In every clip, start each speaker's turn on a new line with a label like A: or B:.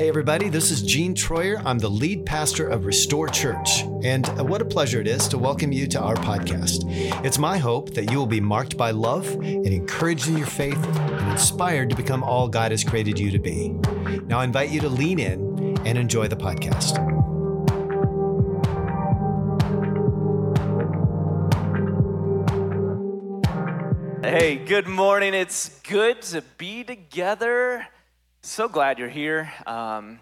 A: Hey, everybody, this is Gene Troyer. I'm the lead pastor of Restor Church. And uh, what a pleasure it is to welcome you to our podcast. It's my hope that you will be marked by love and encouraged in your faith and inspired to become all God has created you to be. Now, I invite you to lean in and enjoy the podcast.
B: Hey, good morning. It's good to be together. So glad you're here. Um,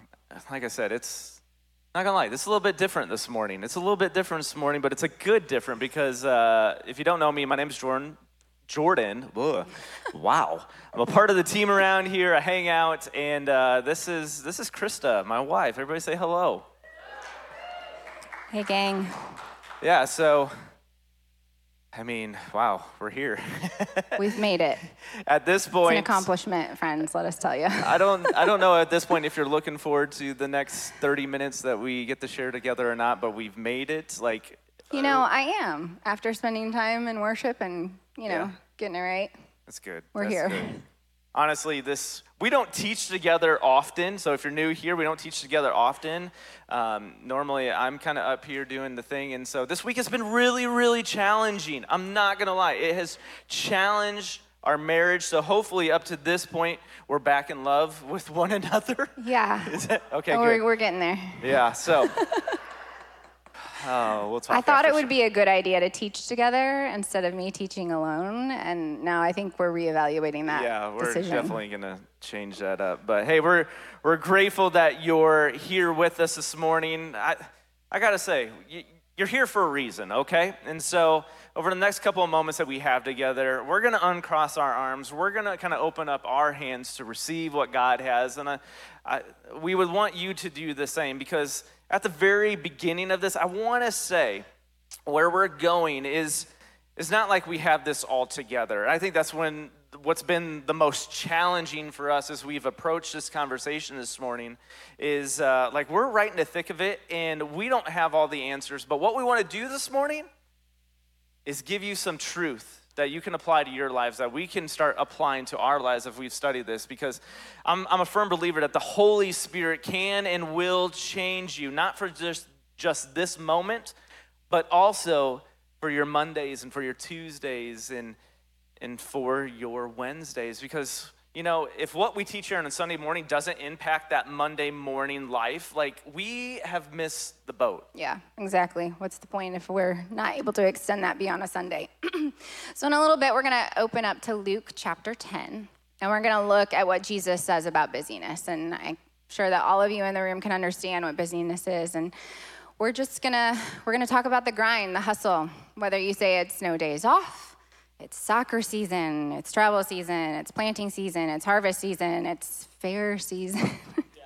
B: like I said, it's not gonna lie, this is a little bit different this morning. It's a little bit different this morning, but it's a good different because uh, if you don't know me, my name is Jordan. Jordan, Ugh. wow! I'm a part of the team around here. I hang out, and uh, this is this is Krista, my wife. Everybody say hello.
C: Hey, gang.
B: Yeah. So I mean, wow, we're here.
C: We've made it.
B: At this
C: It's
B: point,
C: an accomplishment, friends, let us tell you.
B: I don't I don't know at this point if you're looking forward to the next 30 minutes that we get to share together or not, but we've made it. Like
C: You know, uh, I am. After spending time in worship and, you know,
B: Yeah.
C: getting it right.
B: that's good.
C: We're
B: That's
C: here.
B: good. Honestly, this we don't teach together often. So if you're new here, we don't teach together often. Um, normally, I'm kind of up here doing the thing, and so this week has been really, really challenging. I'm not gonna lie, it has challenged our marriage. So hopefully, up to this point, we're back in love with one another.
C: Yeah.
B: Okay?
C: Oh, we're, we're getting there.
B: Yeah, so. Oh, we'll talk.
C: I thought it would be a good idea to teach together instead of me teaching alone. And now I think we're reevaluating that
B: Yeah, we're
C: decision.
B: definitely gonna change that up. But hey, we're we're grateful that you're here with us this morning. I I gotta say, y- you're here for a reason, okay? And so over the next couple of moments that we have together, we're gonna uncross our arms. We're gonna kind of open up our hands to receive what God has, and I, I, we would want you to do the same because at the very beginning of this, I want to say where we're going is it's not like we have this all together. I think that's when what's been the most challenging for us as we've approached this conversation this morning is uh, like we're right in the thick of it and we don't have all the answers. But what we want to do this morning is give you some truth that you can apply to your lives, that we can start applying to our lives if we've studied this. Because I'm, I'm a firm believer that the Holy Spirit can and will change you, not for just, just this moment, but also for your Mondays and for your Tuesdays and, and for your Wednesdays. Because you know, if what we teach here on a Sunday morning doesn't impact that Monday morning life, like we have missed the boat.
C: Yeah, exactly. What's the point if we're not able to extend that beyond a Sunday? so, in a little bit, we're going to open up to Luke chapter 10, and we're going to look at what Jesus says about busyness. And I'm sure that all of you in the room can understand what busyness is. And we're just going to we're going to talk about the grind, the hustle, whether you say it's no days off, it's soccer season, it's travel season, it's planting season, it's harvest season, it's fair season.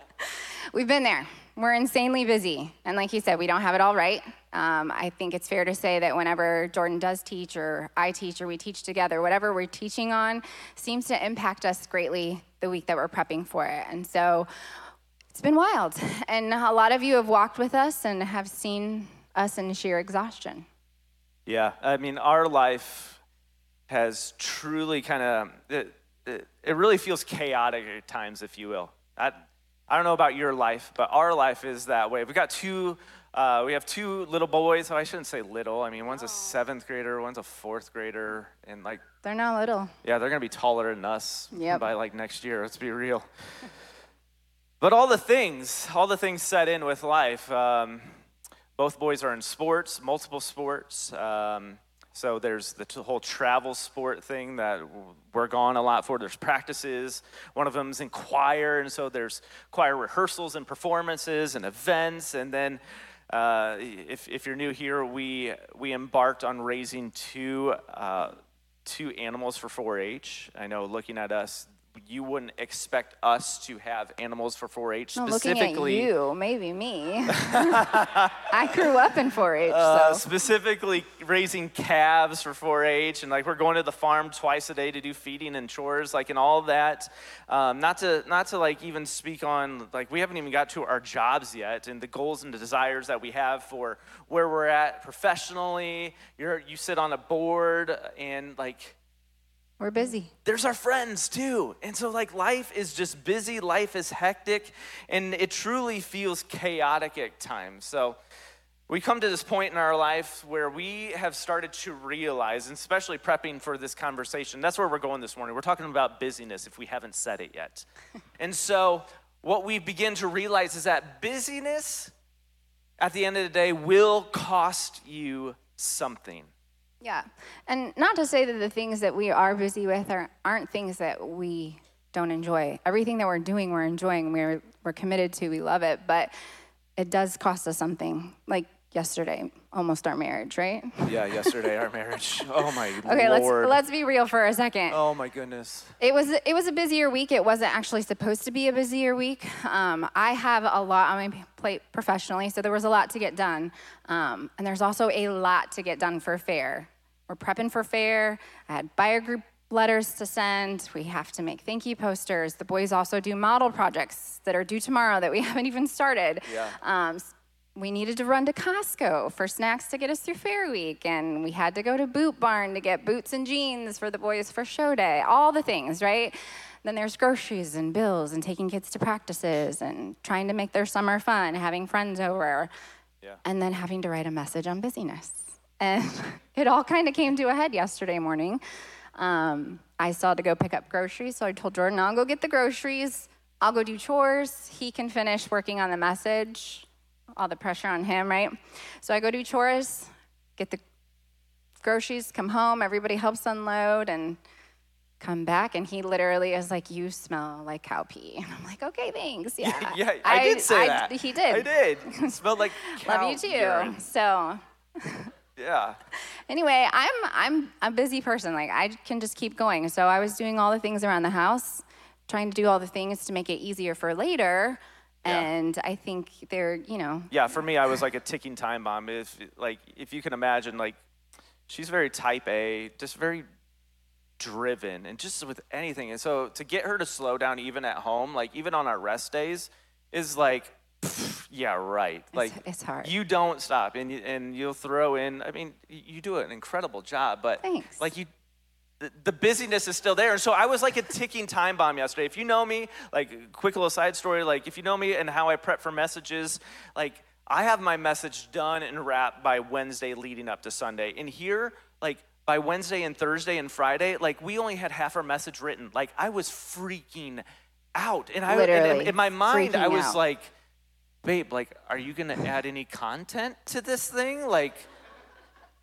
C: We've been there. We're insanely busy. And like you said, we don't have it all right. Um, I think it's fair to say that whenever Jordan does teach, or I teach, or we teach together, whatever we're teaching on seems to impact us greatly the week that we're prepping for it. And so it's been wild. And a lot of you have walked with us and have seen us in sheer exhaustion.
B: Yeah, I mean, our life has truly kind of, it, it, it really feels chaotic at times, if you will. I, I don't know about your life, but our life is that way. We've got two, uh, we have two little boys. Oh, I shouldn't say little. I mean, one's a seventh grader, one's a fourth grader. And like,
C: They're not little.
B: yeah, they're going to be taller than us
C: Yep.
B: by like next year. Let's be real. but all the things, all the things set in with life. Um, both boys are in sports, multiple sports. Um, so there's the t- whole travel sport thing that we're gone a lot for. There's practices. One of them's in choir, and so there's choir rehearsals and performances and events. And then, uh, if, if you're new here, we we embarked on raising two uh, two animals for 4-H. I know, looking at us, you wouldn't expect us to have animals for 4-H
C: No, looking at
B: specifically.
C: you, maybe me. I grew up in 4-H,
B: Uh,
C: so
B: specifically raising calves for 4-H, and like we're going to the farm twice a day to do feeding and chores, like and all that. Um, not to not to like even speak on like we haven't even got to our jobs yet, and the goals and the desires that we have for where we're at professionally. You're you sit on a board and like
C: We're busy.
B: there's our friends too. And so, like, life is just busy, life is hectic, and it truly feels chaotic at times. So, we come to this point in our life where we have started to realize, and especially prepping for this conversation, that's where we're going this morning. We're talking about busyness if we haven't said it yet. and so, what we begin to realize is that busyness, at the end of the day, will cost you something.
C: Yeah. And not to say that the things that we are busy with are, aren't things that we don't enjoy. Everything that we're doing, we're enjoying, we're, we're committed to, we love it, but it does cost us something. Like yesterday, almost our marriage, right?
B: Yeah, yesterday, our marriage. Oh, my
C: Okay,
B: Lord.
C: let's let's be real for a second.
B: Oh, my goodness.
C: It was it was a busier week. It wasn't actually supposed to be a busier week. Um, I have a lot on my plate professionally, so there was a lot to get done, um, and there's also a lot to get done for fair. We're prepping for fair. I had buyer group letters to send. We have to make thank you posters. The boys also do model projects that are due tomorrow that we haven't even started.
B: Yeah.
C: Um, we needed to run to Costco for snacks to get us through Fair Week, and we had to go to Boot Barn to get boots and jeans for the boys for show day. All the things, right? Then there's groceries and bills and taking kids to practices and trying to make their summer fun, having friends over,
B: Yeah.
C: and then having to write a message on busyness. And it all kind of came to a head yesterday morning. Um, I still had to go pick up groceries, so I told Jordan, I'll go get the groceries. I'll go do chores. He can finish working on the message. All the pressure on him, right? So I go do chores, get the groceries, come home, everybody helps unload, and come back. And he literally is like, You smell like cow pee. And I'm like, Okay, thanks. Yeah.
B: Yeah, I, did say
C: I-
B: that.
C: He did.
B: I did. It smelled like
C: Love you too.
B: urine.
C: So
B: Yeah.
C: anyway, I'm I'm a busy person. Like I can just keep going. So I was doing all the things around the house, trying to do all the things to make it easier for later.
B: Yeah.
C: And I think they're, you know,
B: Yeah, for me, I was like a ticking time bomb. If like if you can imagine, like she's very type A, just very driven, and just with anything. And so to get her to slow down, even at home, like even on our rest days, is like, yeah, right. Like
C: it's hard.
B: You don't stop, and you, and you'll throw in. I mean, you do an incredible job, but
C: Thanks.
B: like you the, the busyness is still there. And so I was like a ticking time bomb yesterday. If you know me, like quick little side story, like if you know me and how I prep for messages, like I have my message done and wrapped by Wednesday leading up to Sunday. And here, like by Wednesday and Thursday and Friday, like we only had half our message written. Like I was freaking out. And I and in-
C: Literally
B: in my mind, I was
C: out.
B: like, babe, like, are you gonna add any content to this thing? Like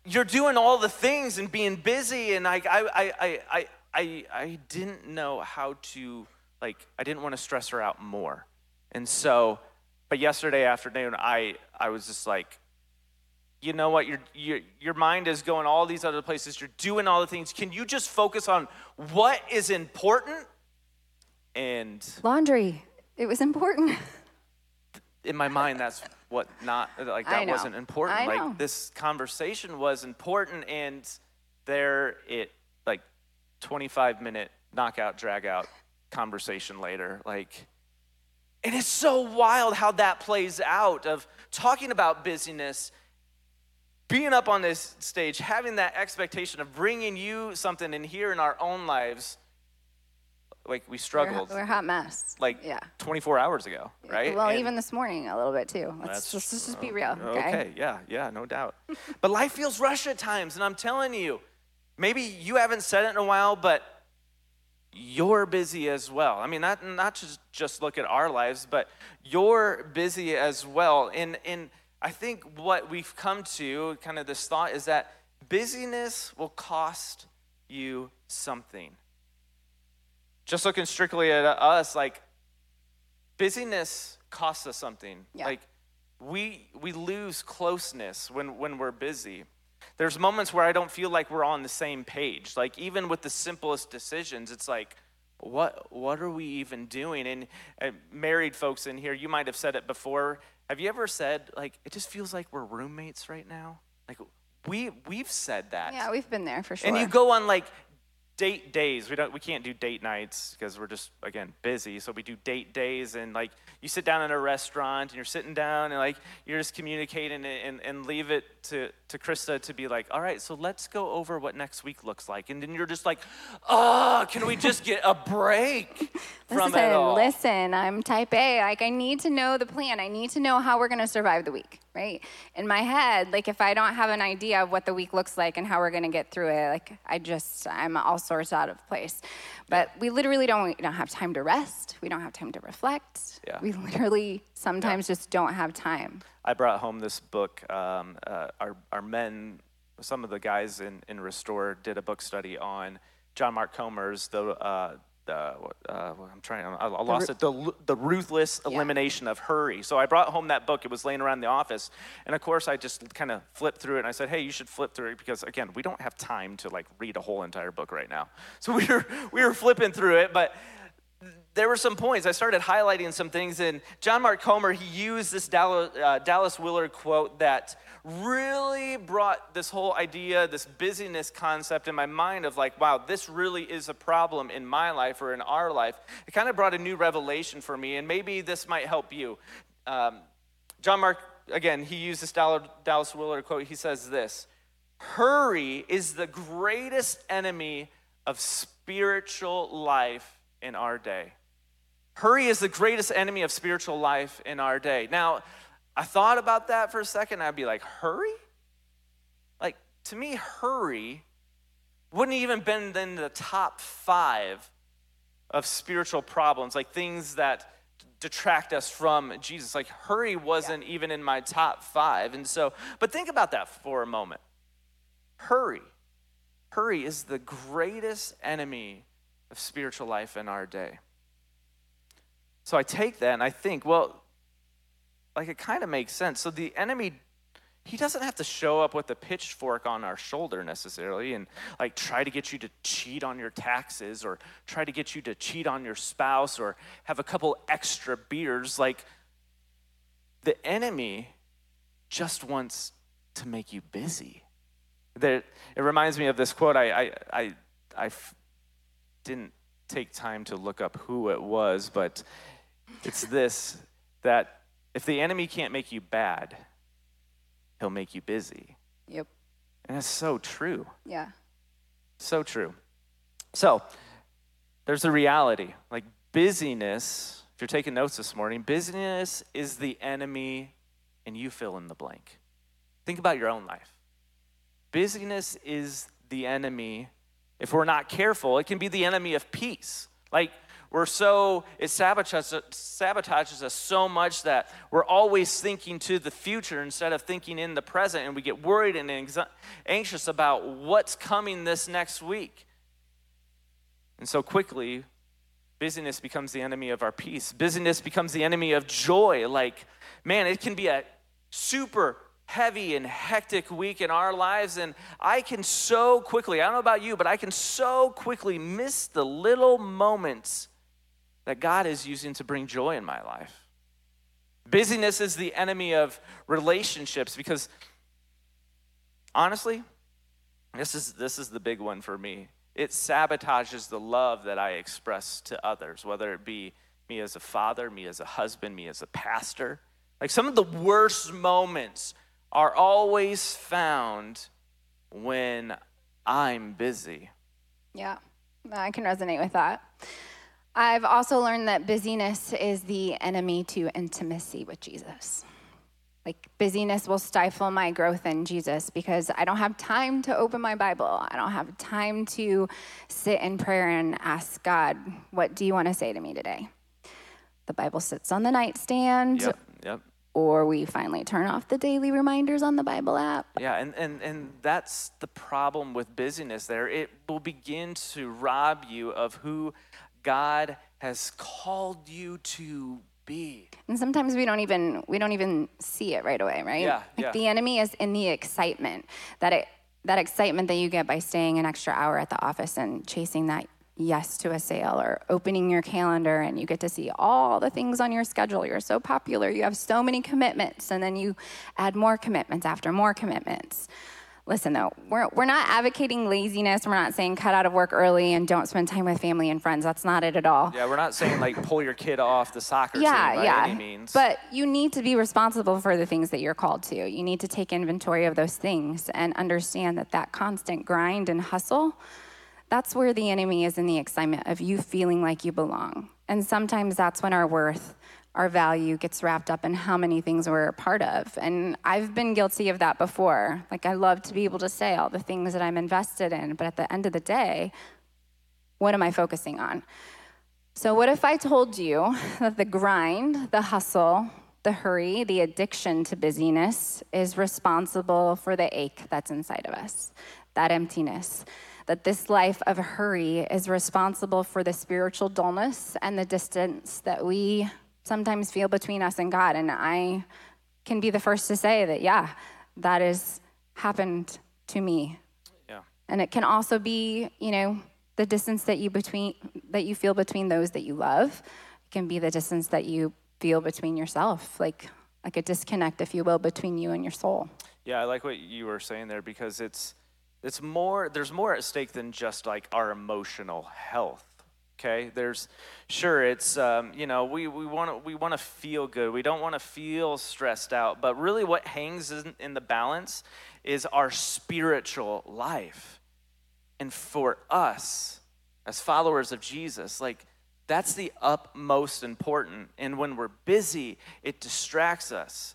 B: you're doing all the things and being busy and I I I I I, I didn't know how to like I didn't want to stress her out more. And so but yesterday afternoon I I was just like you know what your your your mind is going all these other places you're doing all the things can you just focus on what is important and
C: laundry. It was important.
B: in my mind that's what not like that wasn't important
C: I
B: like
C: know.
B: this conversation was important and there it like 25 minute knockout drag out conversation later like and it's so wild how that plays out of talking about busyness being up on this stage having that expectation of bringing you something in here in our own lives like we struggled
C: we're a hot mess.
B: like
C: yeah.
B: 24 hours ago right
C: Well,
B: And-
C: even this morning a little bit too. Let's just, let's just be uh, real. Okay.
B: Okay, yeah, yeah, no doubt. but life feels rushed at times, and I'm telling you, maybe you haven't said it in a while, but you're busy as well. I mean, not not just just look at our lives, but you're busy as well. And and I think what we've come to, kind of this thought, is that busyness will cost you something. Just looking strictly at us, like busyness costs us something.
C: Yeah.
B: Like we we lose closeness when when we're busy. There's moments where I don't feel like we're on the same page. Like even with the simplest decisions, it's like what what are we even doing? And uh, married folks in here, you might have said it before. Have you ever said like it just feels like we're roommates right now? Like we we've said that.
C: Yeah, we've been there for sure.
B: And you go on like date days. We don't we can't do date nights because we're just again busy. So we do date days and like you sit down in a restaurant and you're sitting down and like you're just communicating and, and leave it to, to Krista to be like, all right, so let's go over what next week looks like. And then you're just like, oh, can we just get a break from
C: listen,
B: it all?
C: Listen, I'm type A. Like I need to know the plan. I need to know how we're gonna survive the week, right? In my head, like if I don't have an idea of what the week looks like and how we're gonna get through it, like I just I'm all sorts out of place. But we literally don't, we don't have time to rest. We don't have time to reflect.
B: Yeah.
C: We literally sometimes yeah. just don't have time.
B: I brought home this book. Um, uh, our, our men, some of the guys in, in Restor did a book study on John Mark Comer's The uh, uh, I'm trying, I, I lost the, it, the, the ruthless elimination yeah. of hurry. So I brought home that book. It was laying around the office. And of course, I just kind of flipped through it and I said, hey, you should flip through it because, again, we don't have time to like read a whole entire book right now. So we were, we were flipping through it, but there were some points. I started highlighting some things, and John Mark Comer, he used this Dallas, uh, Dallas Willard quote that really brought this whole idea, this busyness concept in my mind of like, wow, this really is a problem in my life or in our life. It kind of brought a new revelation for me, and maybe this might help you. Um, John Mark, again, he used this Dallas Willard quote. He says this Hurry is the greatest enemy of spiritual life in our day. Hurry is the greatest enemy of spiritual life in our day. Now, I thought about that for a second. I'd be like, hurry? Like, to me, hurry wouldn't even been in the top five of spiritual problems, like things that detract us from Jesus. Like, hurry wasn't yeah. even in my top five. And so, but think about that for a moment. Hurry. Hurry is the greatest enemy of spiritual life in our day. So I take that and I think, well, like it kind of makes sense. So the enemy, he doesn't have to show up with a pitchfork on our shoulder necessarily and like try to get you to cheat on your taxes or try to get you to cheat on your spouse or have a couple extra beers. Like the enemy just wants to make you busy. That it reminds me of this quote. I I I, I didn't take time to look up who it was, but it's this that if the enemy can't make you bad, he'll make you busy.
C: Yep.
B: And it's so true.
C: Yeah.
B: So true. So, there's a reality. Like busyness, if you're taking notes this morning, busyness is the enemy, and you fill in the blank. Think about your own life. Busyness is the enemy. If we're not careful, it can be the enemy of peace. Like we're so, it sabotages, sabotages us so much that we're always thinking to the future instead of thinking in the present, and we get worried and anxious about what's coming this next week. And so quickly, busyness becomes the enemy of our peace. Busyness becomes the enemy of joy. Like, man, it can be a super heavy and hectic week in our lives, and I can so quickly, I don't know about you, but I can so quickly miss the little moments that God is using to bring joy in my life. Busyness is the enemy of relationships because honestly, this is this is the big one for me. It sabotages the love that I express to others, whether it be me as a father, me as a husband, me as a pastor. Like some of the worst moments are always found when I'm busy.
C: Yeah, I can resonate with that. I've also learned that busyness is the enemy to intimacy with Jesus. Like, busyness will stifle my growth in Jesus because I don't have time to open my Bible. I don't have time to sit in prayer and ask God, What do you want to say to me today? The Bible sits on the nightstand.
B: Yep, yep.
C: Or we finally turn off the daily reminders on the Bible app.
B: Yeah, and, and, and that's the problem with busyness there. It will begin to rob you of who God has called you to be.
C: And sometimes we don't even we don't even see it right away, right?
B: Yeah,
C: like
B: yeah.
C: The enemy is in the excitement that it that excitement that you get by staying an extra hour at the office and chasing that yes to a sale or opening your calendar and you get to see all the things on your schedule. You're so popular, you have so many commitments, and then you add more commitments after more commitments. Listen, though, we're, we're not advocating laziness. We're not saying cut out of work early and don't spend time with family and friends. That's not it at all.
B: Yeah, we're not saying like pull your kid off the soccer
C: yeah,
B: team by
C: yeah.
B: any means.
C: But you need to be responsible for the things that you're called to. You need to take inventory of those things and understand that that constant grind and hustle, that's where the enemy is in the excitement of you feeling like you belong. And sometimes that's when our worth our value gets wrapped up in how many things we're a part of. And I've been guilty of that before. Like, I love to be able to say all the things that I'm invested in, but at the end of the day, what am I focusing on? So, what if I told you that the grind, the hustle, the hurry, the addiction to busyness is responsible for the ache that's inside of us, that emptiness? That this life of hurry is responsible for the spiritual dullness and the distance that we sometimes feel between us and God. And I can be the first to say that, yeah, that has happened to me.
B: Yeah.
C: And it can also be, you know, the distance that you between that you feel between those that you love. It can be the distance that you feel between yourself, like like a disconnect, if you will, between you and your soul.
B: Yeah, I like what you were saying there because it's it's more there's more at stake than just like our emotional health okay? There's sure it's um, you know we, we want to we want to feel good. We don't want to feel stressed out but really what hangs in, in the balance is our spiritual life. And for us as followers of jesus like that's the utmost important. And when we're busy it distracts us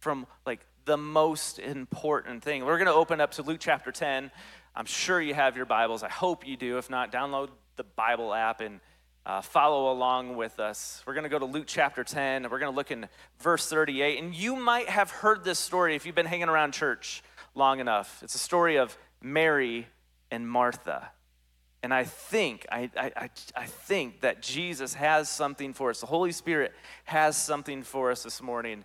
B: from like the most important thing we're going to open up to luke chapter 10 i'm sure you have your bibles i hope you do if not download the Bible app and uh, follow along with us. We're going to go to Luke chapter 10, and we're going to look in verse 38. And you might have heard this story if you've been hanging around church long enough. It's a story of Mary and Martha. And I think, I, I, I think that Jesus has something for us. The Holy Spirit has something for us this morning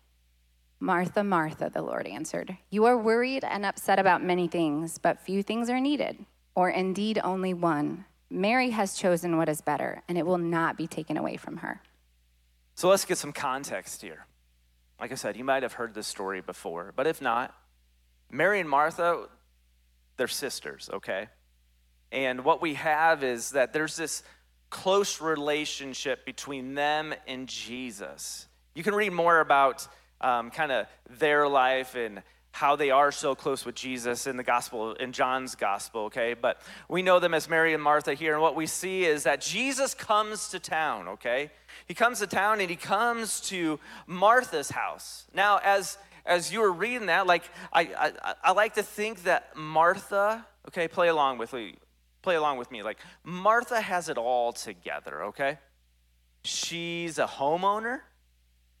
C: Martha, Martha, the Lord answered, You are worried and upset about many things, but few things are needed or indeed only one. Mary has chosen what is better, and it will not be taken away from her.
B: So let's get some context here. Like I said, you might have heard this story before, but if not, Mary and Martha, they're sisters, okay? And what we have is that there's this close relationship between them and Jesus. You can read more about um, kind of their life and how they are so close with Jesus in the gospel, in John's gospel, okay? But we know them as Mary and Martha here, and what we see is that Jesus comes to town, okay? He comes to town and he comes to Martha's house. Now, as as you were reading that, like I, I, I like to think that Martha, okay, play along with me, play along with me. Like Martha has it all together, okay? She's a homeowner,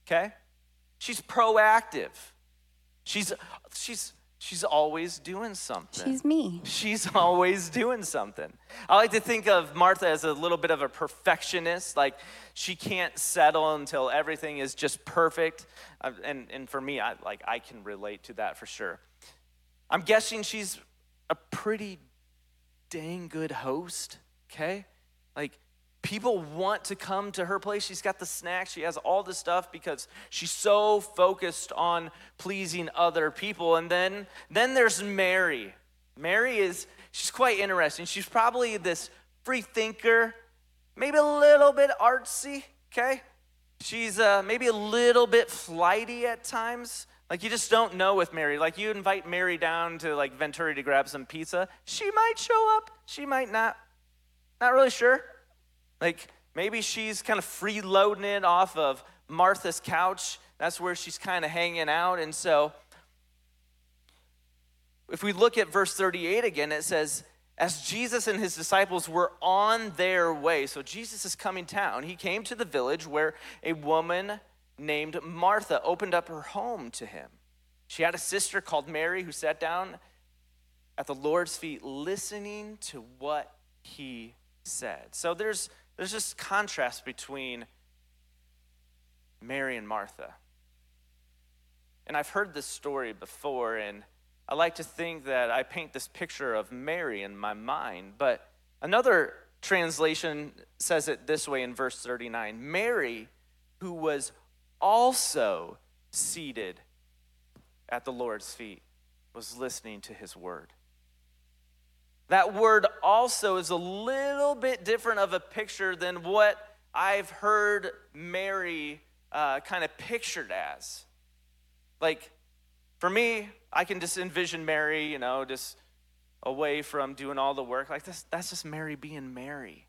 B: okay? She's proactive. She's she's she's always doing something.
C: She's me.
B: She's always doing something. I like to think of Martha as a little bit of a perfectionist. Like she can't settle until everything is just perfect. Uh, and and for me, I like I can relate to that for sure. I'm guessing she's a pretty dang good host. Okay, like people want to come to her place. She's got the snacks, she has all the stuff because she's so focused on pleasing other people. And then then there's Mary. Mary is she's quite interesting. She's probably this free thinker, maybe a little bit artsy, okay? She's uh, maybe a little bit flighty at times. Like you just don't know with Mary. Like you invite Mary down to like Venturi to grab some pizza. She might show up. She might not. Not really sure. Like maybe she's kind of freeloading it off of Martha's couch. That's where she's kind of hanging out. And so if we look at verse 38 again, it says, as Jesus and his disciples were on their way, so Jesus is coming town, he came to the village where a woman named Martha opened up her home to him. She had a sister called Mary who sat down at the Lord's feet, listening to what he said. So there's, there's this contrast between Mary and Martha. And I've heard this story before, and I like to think that I paint this picture of Mary in my mind. But another translation says it this way in verse 39 Mary, who was also seated at the Lord's feet, was listening to his word. That word also is a little bit different of a picture than what I've heard Mary uh, kind of pictured as. Like, for me, I can just envision Mary, you know, just away from doing all the work. Like, this, that's just Mary being Mary.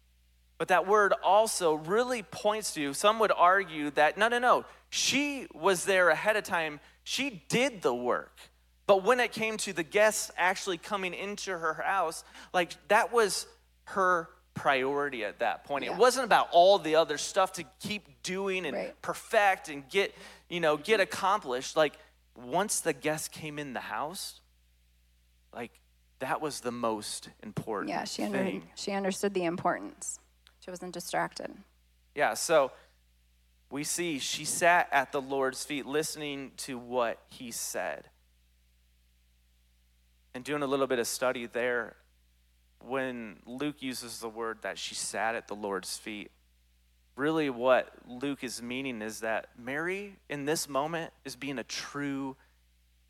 B: But that word also really points to, some would argue that no, no, no, she was there ahead of time. She did the work. But when it came to the guests actually coming into her house, like that was her priority at that point. Yeah. It wasn't about all the other stuff to keep doing and right. perfect and get, you know, get accomplished. Like once the guests came in the house, like that was the most important
C: yeah, she under, she understood the importance. She wasn't distracted.
B: Yeah, so we see she sat at the Lord's feet listening to what he said. And doing a little bit of study there, when Luke uses the word that she sat at the Lord's feet, really what Luke is meaning is that Mary, in this moment, is being a true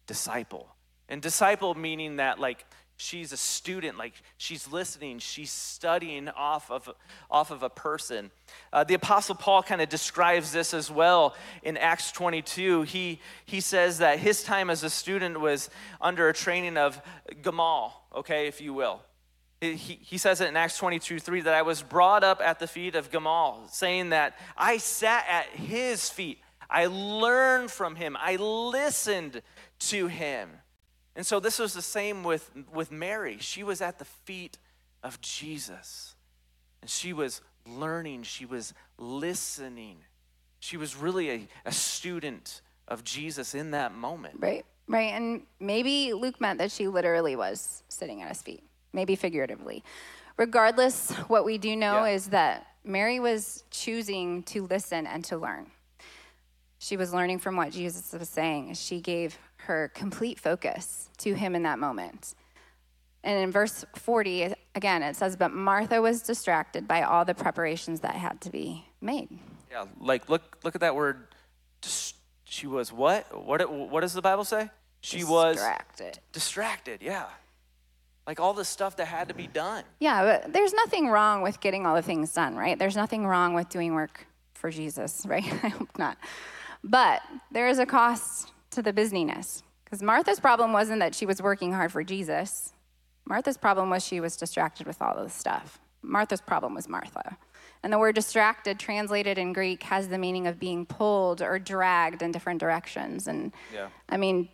B: disciple. And disciple meaning that, like, she's a student like she's listening she's studying off of off of a person uh, the apostle paul kind of describes this as well in acts 22 he he says that his time as a student was under a training of gamal okay if you will he, he says it in Acts 22 3 that I was brought up at the feet of Gamal, saying that I sat at his feet. I learned from him. I listened to him. And so this was the same with, with Mary. She was at the feet of Jesus. And she was learning, she was listening. She was really a, a student of Jesus in that moment.
C: Right, right. And maybe Luke meant that she literally was sitting at his feet maybe figuratively. Regardless, what we do know yeah. is that Mary was choosing to listen and to learn. She was learning from what Jesus was saying. She gave her complete focus to him in that moment. And in verse 40, again, it says, But Martha was distracted by all the preparations that had to be made.
B: Yeah, like look look at that word. She was what? What what does the Bible say? She
C: distracted.
B: was distracted. Distracted, yeah like all the stuff that had to be done.
C: Yeah, but there's nothing wrong with getting all the things done, right? There's nothing wrong with doing work for Jesus, right? I hope not. But there is a cost to the busyness. Because Martha's problem wasn't that she was working hard for Jesus. Martha's problem was she was distracted with all of the stuff. Martha's problem was Martha. And the word distracted, translated in Greek, has the meaning of being pulled or dragged in different directions. And yeah. I mean,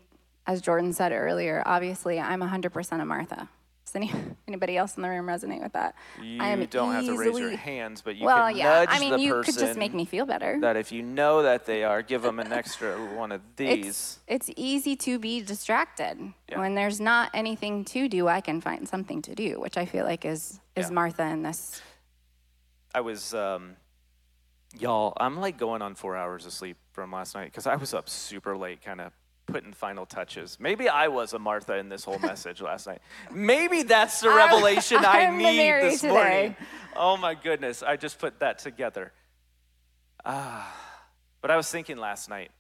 C: as Jordan said earlier, obviously I'm 100% a Martha. Does any, anybody else in the room resonate with that?
B: You I am don't have to raise your hands, but you well, can yeah. nudge
C: I mean,
B: the
C: you
B: person
C: could just make me feel better.
B: That if you know that they are, give them an extra one of these.
C: It's, it's easy to be distracted yeah. when there's not anything to do. I can find something to do, which I feel like is is yeah. Martha in this.
B: I was, um, y'all. I'm like going on four hours of sleep from last night because I was up super late, kind of putting final touches. Maybe I was a Martha in this whole message last night. Maybe that's the revelation I, I need this today. morning. Oh my goodness, I just put that together. Ah, but I was thinking last night,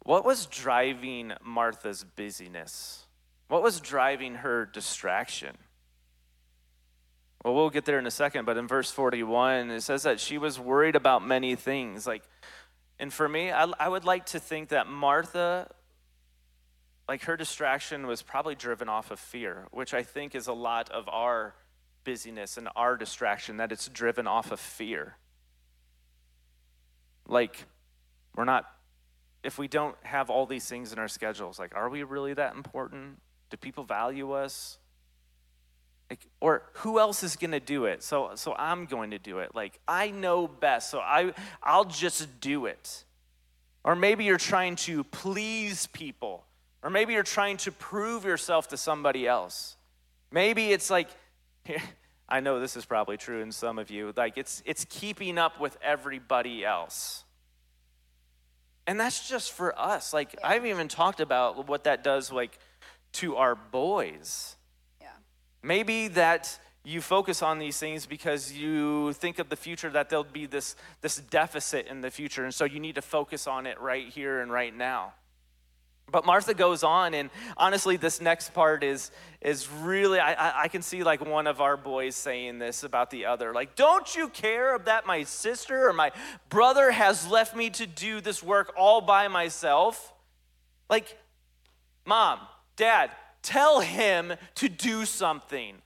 B: what was driving Martha's busyness? What was driving her distraction? Well, we'll get there in a second, but in verse 41, it says that she was worried about many things. Like, and for me, I, I would like to think that Martha, like her distraction was probably driven off of fear, which I think is a lot of our busyness and our distraction, that it's driven off of fear. Like, we're not, if we don't have all these things in our schedules, like, are we really that important? Do people value us? Like, or who else is going to do it? So, so I'm going to do it. Like, I know best, so I, I'll just do it. Or maybe you're trying to please people, Or maybe you're trying to prove yourself to somebody else. Maybe it's like, I know this is probably true in some of you, like it's, it's keeping up with everybody else. And that's just for us. Like, I haven't even talked about what that does, like, to our boys. Maybe that you focus on these things because you think of the future that there'll be this, this deficit in the future. And so you need to focus on it right here and right now. But Martha goes on, and honestly, this next part is, is really, I, I can see like one of our boys saying this about the other. Like, don't you care that my sister or my brother has left me to do this work all by myself? Like, mom, dad, tell him to do something.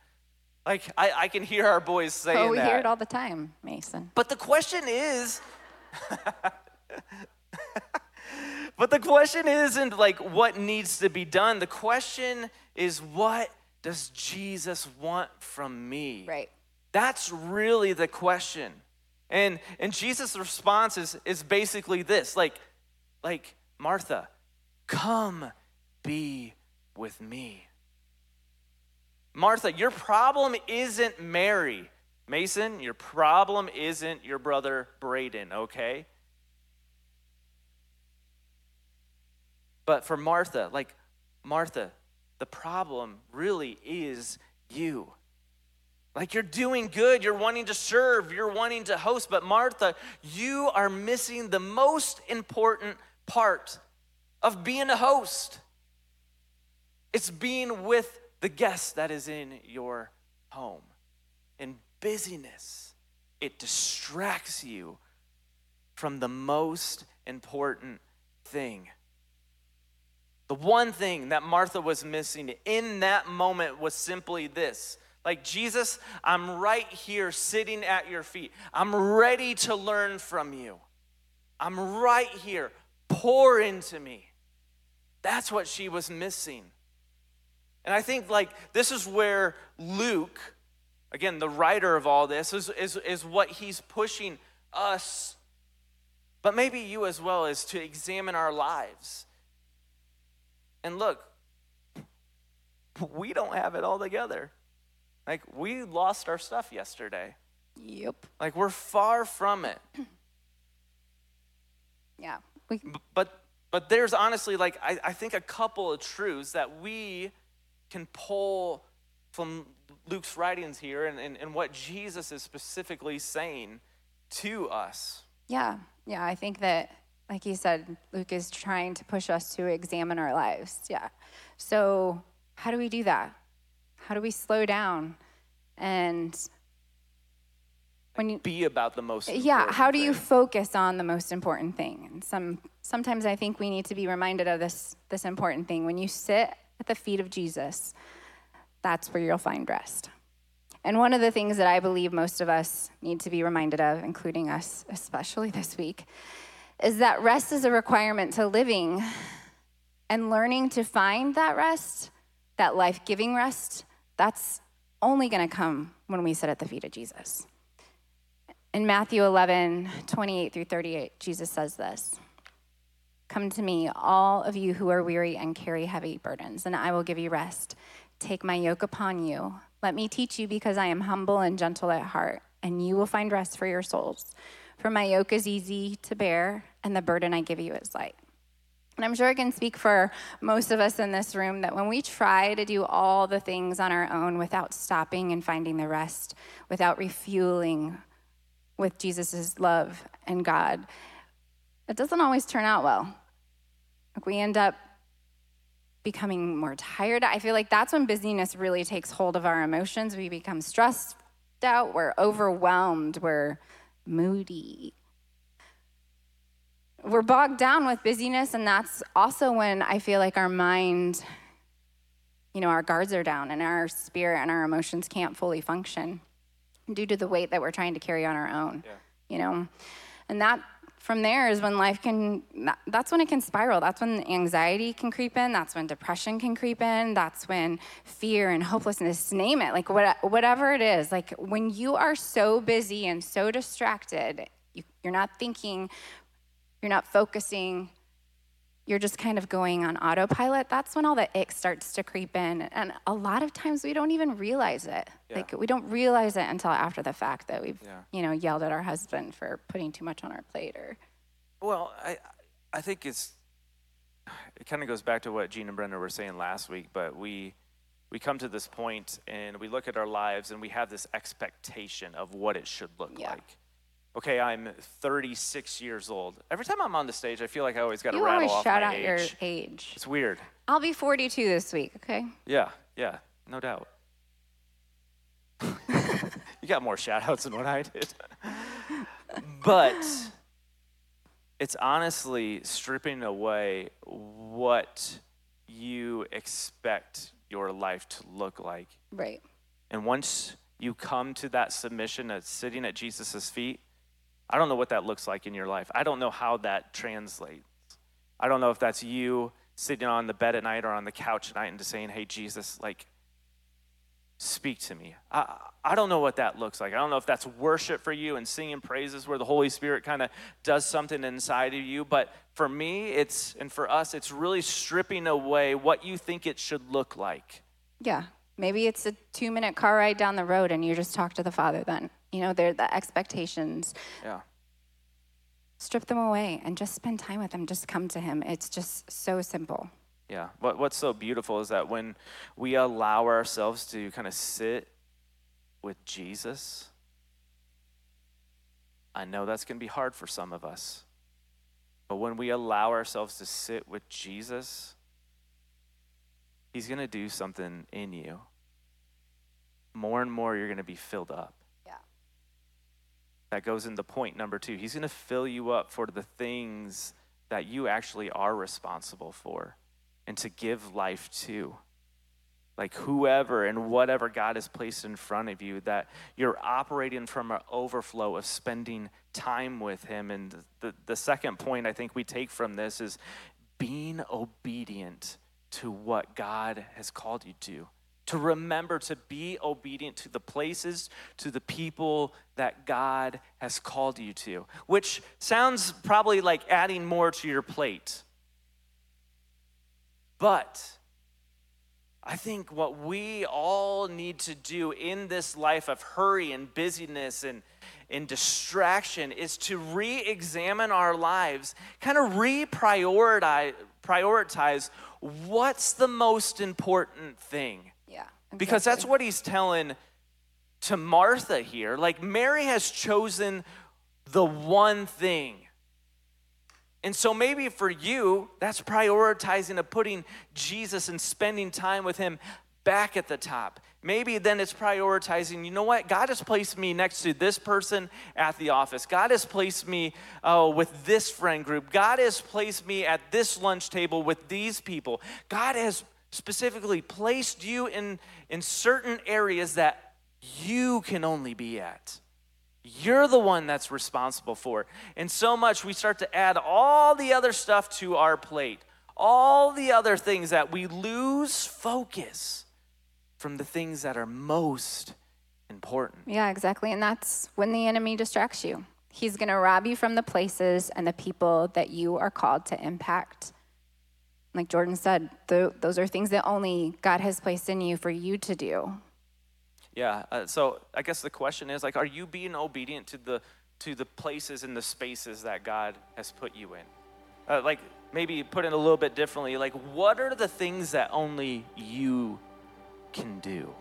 B: Like, I, I can hear our boys oh, saying that.
C: Oh, we
B: that.
C: hear it all the time, Mason.
B: But the question is, but the question isn't like what needs to be done. The question is, what does Jesus want from me?
C: Right.
B: That's really the question. And and Jesus' response is, is basically this like, like, Martha, come be with me. Martha, your problem isn't Mary. Mason, your problem isn't your brother Braden, okay? But for Martha, like, Martha, the problem really is you. Like you're doing good, you're wanting to serve, you're wanting to host, but Martha, you are missing the most important part of being a host. It's being with the guest that is in your home. In busyness, it distracts you from the most important thing. The one thing that Martha was missing in that moment was simply this. Like, Jesus, I'm right here sitting at your feet. I'm ready to learn from you. I'm right here. Pour into me. That's what she was missing. And I think, like, this is where Luke, again, the writer of all this, is, is, is what he's pushing us, but maybe you as well, is to examine our lives. And look, we don't have it all together. Like, we lost our stuff yesterday.
C: Yep.
B: Like, we're far from it.
C: Yeah. We,
B: But, but there's honestly, like, I, I think a couple of truths that we can pull from Luke's writings here and, and, and what Jesus is specifically saying to us.
C: yeah. Yeah. I think that, like you said, Luke is trying to push us to examine our lives. Yeah. So, how do we do that? How do we slow down? And when you,
B: Be about the most
C: yeah, how do you
B: thing.
C: focus on the most important thing? And some sometimes I think we need to be reminded of this this important thing. When you sit at the feet of Jesus, that's where you'll find rest. And one of the things that I believe most of us need to be reminded of, including us, especially this week, is that rest is a requirement to living and learning to find that rest, that life giving rest, that's only going to come when we sit at the feet of Jesus. In Matthew 11, 28 through 38, Jesus says this Come to me, all of you who are weary and carry heavy burdens, and I will give you rest. Take my yoke upon you. Let me teach you, because I am humble and gentle at heart, and you will find rest for your souls. For my yoke is easy to bear, and the burden I give you is light. And I'm sure I can speak for most of us in this room that when we try to do all the things on our own without stopping and finding the rest, without refueling with Jesus' love and God, it doesn't always turn out well. Like we end up becoming more tired. I feel like that's when busyness really takes hold of our emotions. We become stressed out, we're overwhelmed, we're moody. We're bogged down with busyness, and that's also when I feel like our mind, you know, our guards are down and our spirit and our emotions can't fully function due to the weight that we're trying to carry on our own, you know? And that from there is when life can, that's when it can spiral. That's when anxiety can creep in. That's when depression can creep in. That's when fear and hopelessness, name it, like what, whatever it is. Like when you are so busy and so distracted, you, you're not thinking, you're not focusing, you're just kind of going on autopilot, that's when all the ick starts to creep in. And a lot of times we don't even realize it.
B: Yeah.
C: Like we don't realize it until after the fact that we've,
B: Yeah.
C: you know, yelled at our husband for putting too much on our plate or
B: Well, I I think it's it kind of goes back to what Gene and Brenda were saying last week, but we we come to this point and we look at our lives and we have this expectation of what it should look
C: Yeah.
B: like. Okay, I'm 36 years old. Every time I'm on the stage, I feel like I always got to
C: you
B: rattle
C: always
B: off
C: shout
B: my
C: out
B: age.
C: your age.
B: It's weird.
C: I'll be 42 this week, okay?
B: Yeah, yeah, no doubt. you got more shout outs than what I did. but it's honestly stripping away what you expect your life to look like.
C: Right.
B: And once you come to that submission of sitting at Jesus' feet, I don't know what that looks like in your life. I don't know how that translates. I don't know if that's you sitting on the bed at night or on the couch at night and just saying, hey, Jesus, like, speak to me. I, I don't know what that looks like. I don't know if that's worship for you and singing praises where the Holy Spirit kind of does something inside of you. But for me, it's, and for us, it's really stripping away what you think it should look like.
C: Yeah. Maybe it's a two minute car ride down the road and you just talk to the Father then. You know, they're the expectations.
B: Yeah.
C: Strip them away and just spend time with Him. Just come to Him. It's just so simple.
B: Yeah. What, what's so beautiful is that when we allow ourselves to kind of sit with Jesus, I know that's going to be hard for some of us. But when we allow ourselves to sit with Jesus, He's going to do something in you. More and more, you're going to be filled up. That goes into point number two. He's going to fill you up for the things that you actually are responsible for and to give life to. Like whoever and whatever God has placed in front of you, that you're operating from an overflow of spending time with Him. And the, the second point I think we take from this is being obedient to what God has called you to. To remember to be obedient to the places, to the people that God has called you to, which sounds probably like adding more to your plate. But I think what we all need to do in this life of hurry and busyness and, and distraction is to re examine our lives, kind of reprioritize prioritize what's the most important thing. Because that's what he's telling to Martha here. Like, Mary has chosen the one thing. And so maybe for you, that's prioritizing of putting Jesus and spending time with him back at the top. Maybe then it's prioritizing, you know what? God has placed me next to this person at the office. God has placed me oh, with this friend group. God has placed me at this lunch table with these people. God has specifically placed you in, in certain areas that you can only be at. You're the one that's responsible for it. And so much we start to add all the other stuff to our plate, all the other things that we lose focus from the things that are most important.
C: Yeah, exactly. And that's when the enemy distracts you. He's going to rob you from the places and the people that you are called to impact. Like Jordan said, th- those are things that only God has placed in you for you to do.
B: Yeah. Uh, so I guess the question is like, are you being obedient to the to the places and the spaces that God has put you in? Uh, like maybe put it a little bit differently. Like, what are the things that only you can do?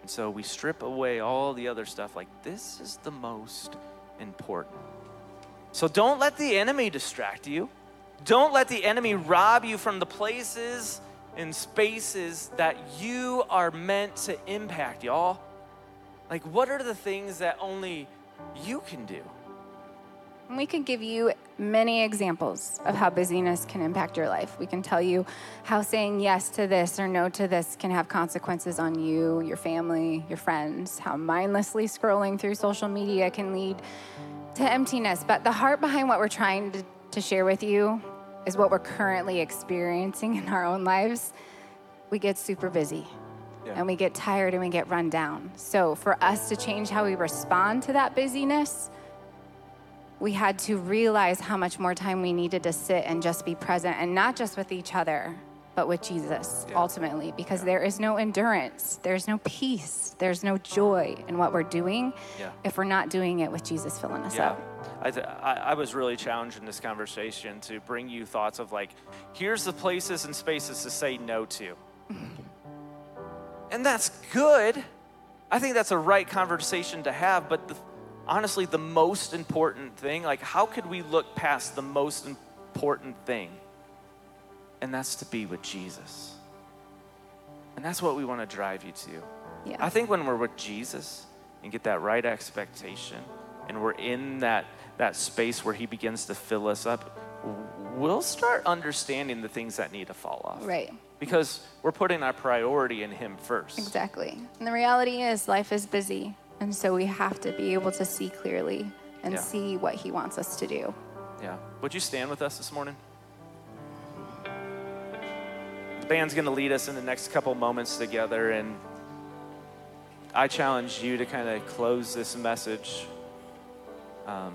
B: And so we strip away all the other stuff. Like this is the most important. So don't let the enemy distract you. Don't let the enemy rob you from the places and spaces that you are meant to impact, y'all. Like, what are the things that only you can do?
C: We could give you many examples of how busyness can impact your life. We can tell you how saying yes to this or no to this can have consequences on you, your family, your friends, how mindlessly scrolling through social media can lead to emptiness. But the heart behind what we're trying to, to share with you is what we're currently experiencing in our own lives. We get super busy
B: Yeah.
C: and we get tired and we get run down. So, for us to change how we respond to that busyness, we had to realize how much more time we needed to sit and just be present and not just with each other, but with Jesus
B: Yeah.
C: ultimately, because there is no endurance, there's no peace, there's no joy in what we're doing
B: Yeah.
C: if we're not doing it with Jesus filling us
B: Yeah.
C: up.
B: I, th- I, I was really challenged in this conversation to bring you thoughts of like, here's the places and spaces to say no to. and that's good. I think that's a right conversation to have, but the, honestly, the most important thing, like, how could we look past the most important thing? And that's to be with Jesus. And that's what we want to drive you to.
C: Yeah.
B: I think when we're with Jesus and get that right expectation, and we're in that that space where He begins to fill us up, we'll start understanding the things that need to fall off.
C: Right.
B: Because we're putting our priority in Him first.
C: Exactly. And the reality is, life is busy. And so we have to be able to see clearly and
B: Yeah.
C: see what He wants us to do.
B: Yeah. Would you stand with us this morning? The band's going to lead us in the next couple moments together, and I challenge you to kind of close this message. Um,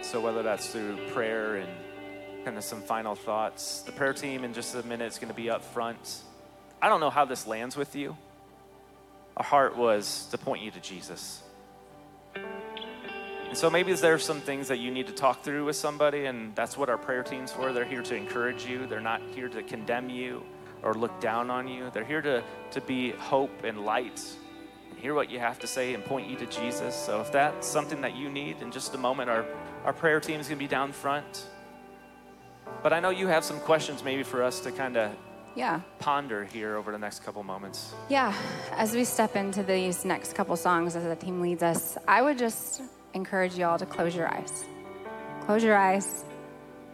B: so, whether that's through prayer and kind of some final thoughts, the prayer team in just a minute is going to be up front. I don't know how this lands with you. Our heart was to point you to Jesus. And so maybe there's some things that you need to talk through with somebody, and that's what our prayer team's for. They're here to encourage you. They're not here to condemn you or look down on you. They're here to, to be hope and light hear what you have to say and point you to Jesus. So if that's something that you need, in just a moment, our, our prayer team is going to be down front. But I know you have some questions maybe for us to kind of
C: Yeah.
B: ponder here over the next couple moments.
C: Yeah. As we step into these next couple songs as the team leads us, I would just encourage you all to close your eyes. Close your eyes.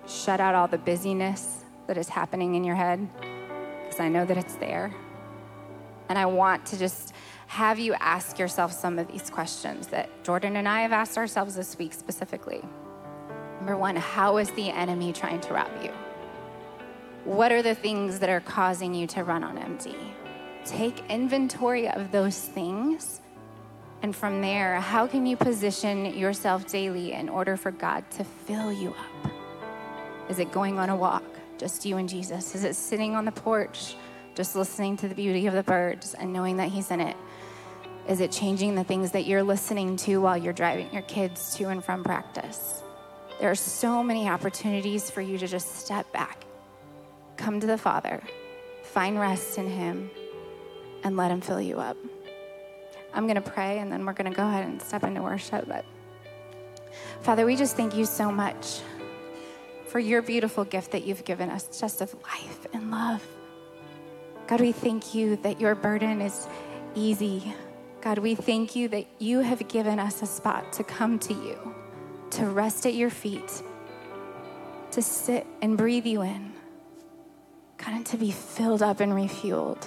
C: Shut out all the busyness that is happening in your head because I know that it's there. And I want to just have you ask yourself some of these questions that Jordan and I have asked ourselves this week specifically. Number one, how is the enemy trying to rob you? What are the things that are causing you to run on empty? Take inventory of those things. And from there, how can you position yourself daily in order for God to fill you up? Is it going on a walk, just you and Jesus? Is it sitting on the porch, just listening to the beauty of the birds and knowing that He's in it? Is it changing the things that you're listening to while you're driving your kids to and from practice? There are so many opportunities for you to just step back, come to the Father, find rest in Him, and let Him fill you up. I'm going to pray and then we're going to go ahead and step into worship. But Father, we just thank you so much for your beautiful gift that you've given us just of life and love. God, we thank you that your burden is easy. God, we thank you that you have given us a spot to come to you, to rest at your feet, to sit and breathe you in. God, and to be filled up and refueled.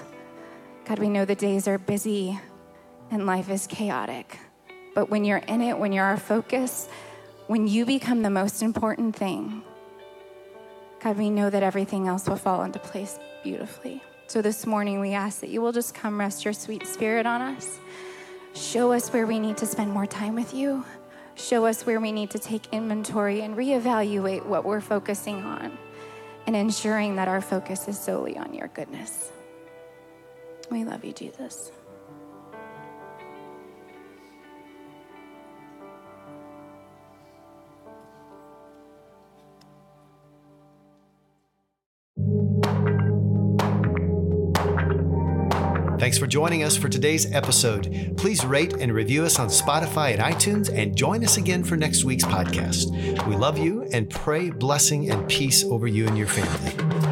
C: God, we know the days are busy and life is chaotic. But when you're in it, when you're our focus, when you become the most important thing, God, we know that everything else will fall into place beautifully. So this morning, we ask that you will just come rest your sweet spirit on us. Show us where we need to spend more time with you. Show us where we need to take inventory and reevaluate what we're focusing on and ensuring that our focus is solely on your goodness. We love you, Jesus.
A: Thanks for joining us for today's episode. Please rate and review us on Spotify and iTunes and join us again for next week's podcast. We love you and pray blessing and peace over you and your family.